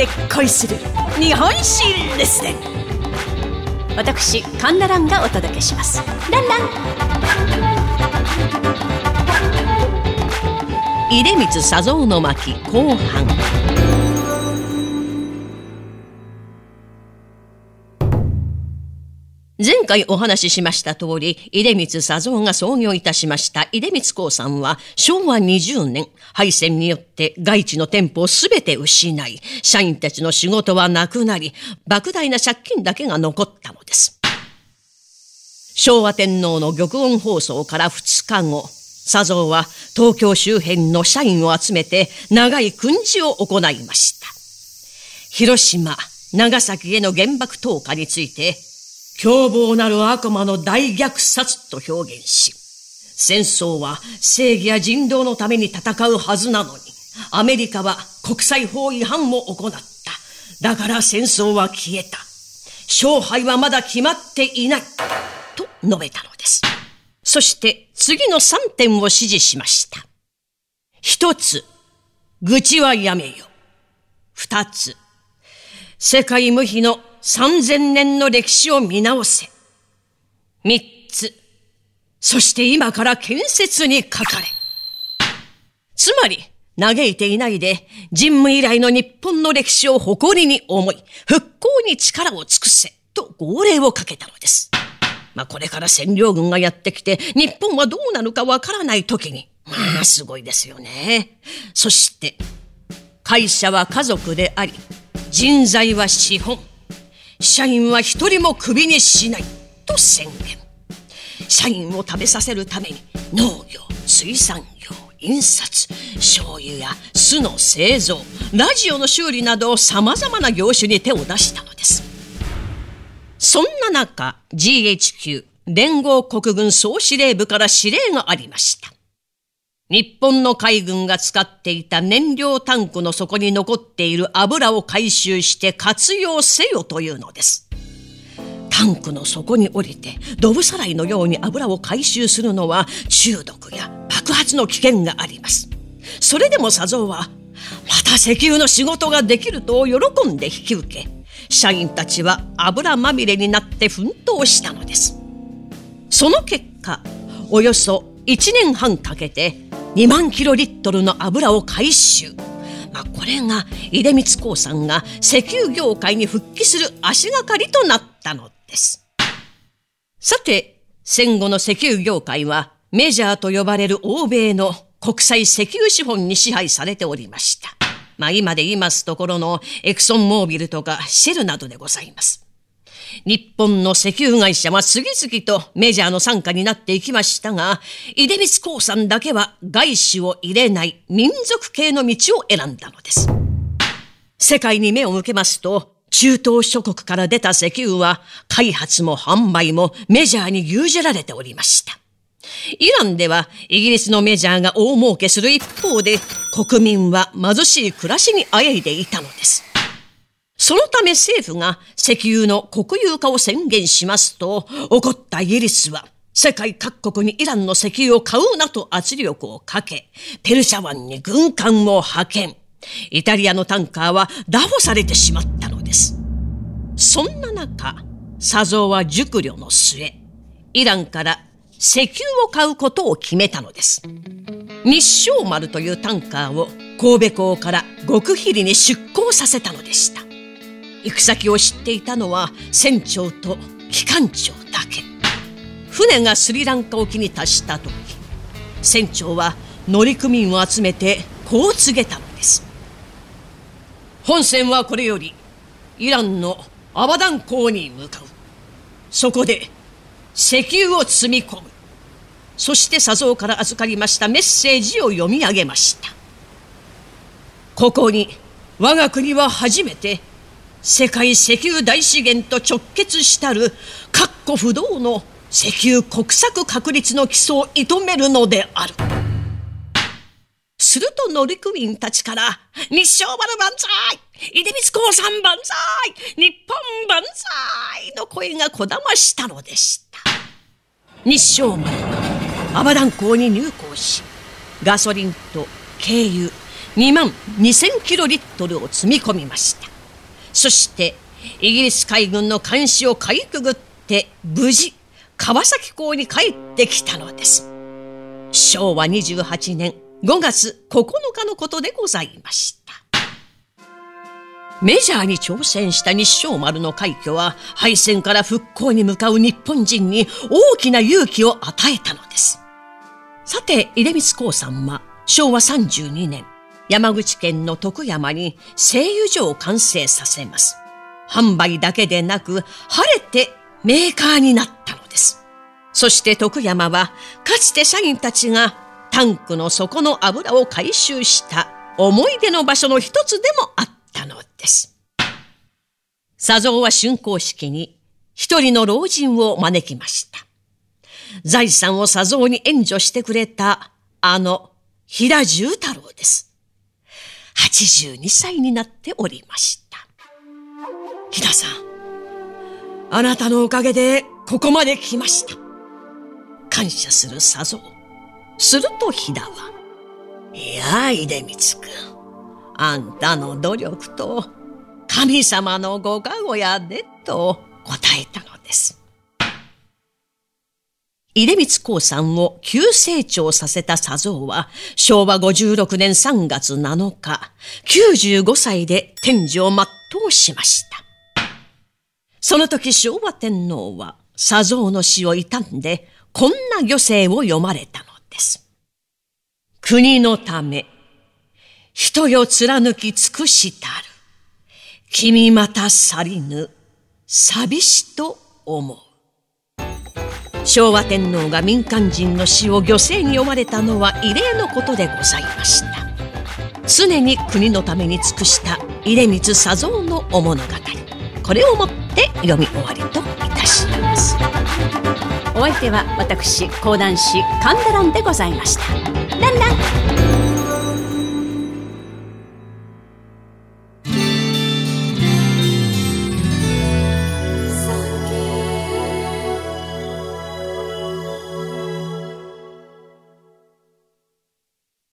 で恋する日本史レッスン私カンナランがお届けします。ランラン。出光佐蔵の巻後半。回お話ししました通り、出光佐蔵が創業いたしました出光興産は昭和20年、敗戦によって外地の店舗をすべて失い、社員たちの仕事はなくなり、莫大な借金だけが残ったのです。昭和天皇の玉音放送から2日後、佐蔵は東京周辺の社員を集めて長い訓示を行いました。広島、長崎への原爆投下について、凶暴なる悪魔の大虐殺と表現し、戦争は正義や人道のために戦うはずなのに、アメリカは国際法違反を行った。だから戦争は消えた。勝敗はまだ決まっていない。と述べたのです。そして次の3点を指示しました。一つ、愚痴はやめよ。二つ、世界無比の3000年の歴史を見直せ。三つ。そして今から建設にかかれ。つまり、嘆いていないで、人務以来の日本の歴史を誇りに思い、復興に力を尽くせ、と号令をかけたのです。まあ、これから占領軍がやってきて、日本はどうなるかわからない時に、まあ、すごいですよね。そして、会社は家族であり、人材は資本。社員は一人もクビにしない。と宣言。社員を食べさせるために農業水産業印刷醤油や酢の製造ラジオの修理などさまざまな業種に手を出したのです。そんな中 GHQ 連合国軍総司令部から指令がありました。日本の海軍が使っていた燃料タンクの底に残っている油を回収して活用せよというのです。タンクの底に降りて、ドブさらいのように油を回収するのは中毒や爆発の危険があります。それでも佐蔵は、また石油の仕事ができると喜んで引き受け、社員たちは油まみれになって奮闘したのです。その結果、およそ1年半かけて2万キロリットルの油を回収。まあ、これが出光興産が石油業界に復帰する足がかりとなったのです。さて、戦後の石油業界はメジャーと呼ばれる欧米の国際石油資本に支配されておりました。まあ今で言いますところのエクソンモービルとかシェルなどでございます。日本の石油会社は次々とメジャーの傘下になっていきましたが、出光興産だけは外資を入れない民族系の道を選んだのです。世界に目を向けますと、中東諸国から出た石油は開発も販売もメジャーに牛耳られておりました。イランではイギリスのメジャーが大儲けする一方で国民は貧しい暮らしにあえいでいたのです。そのため政府が石油の国有化を宣言しますと、怒ったイギリスは世界各国にイランの石油を買うなと圧力をかけ、ペルシャ湾に軍艦を派遣。イタリアのタンカーは拿捕されてしまったのです。そんな中、佐蔵は熟慮の末、イランから石油を買うことを決めたのです。日照丸というタンカーを神戸港から極秘裏に出港させたのでした。行く先を知っていたのは船長と機関長だけ。船がスリランカ沖に達した時船長は乗組員を集めてこう告げたのです。本船はこれよりイランのアバダン港に向かう。そこで石油を積み込む。そして佐蔵から預かりましたメッセージを読み上げました。ここに我が国は初めて世界石油大資源と直結したる確固不動の石油国策確立の基礎を射止めるのである。すると乗組員たちから、日照丸万歳出光興産万歳日本万歳の声がこだましたのでした。日照丸はアバダン港に入港し、ガソリンと軽油2万2000キロリットルを積み込みました。そしてイギリス海軍の監視をかいくぐって無事川崎港に帰ってきたのです。昭和28年5月9日のことでございました。メジャーに挑戦した日照丸の快挙は敗戦から復興に向かう日本人に大きな勇気を与えたのです。さて、出光興産は昭和32年、山口県の徳山に製油所を完成させます。販売だけでなく、晴れてメーカーになったのです。そして徳山は、かつて社員たちがタンクの底の油を回収した思い出の場所の一つでもあったのです。佐蔵は竣工式に一人の老人を招きました。財産を佐蔵に援助してくれたあの平重太郎です。82歳になっておりました。ひださん、あなたのおかげでここまで来ました。感謝する佐蔵。するとひだは、いや、出光くん。あんたの努力と神様のご加護やでと答えたのです。出光興産を急成長させた佐蔵は、昭和56年3月7日、95歳で天寿を全うしました。その時昭和天皇は、佐蔵の死を悼んで、こんな御世を読まれたのです。国のため、人よ貫き尽くしたる。君また去りぬ、寂しと思う。昭和天皇が民間人の死を漁政に読まれたのは異例のことでございました。常に国のために尽くした出光佐蔵のお物語。これをもって読み終わりといたします。お相手は私講談師神田蘭でございました。ランラン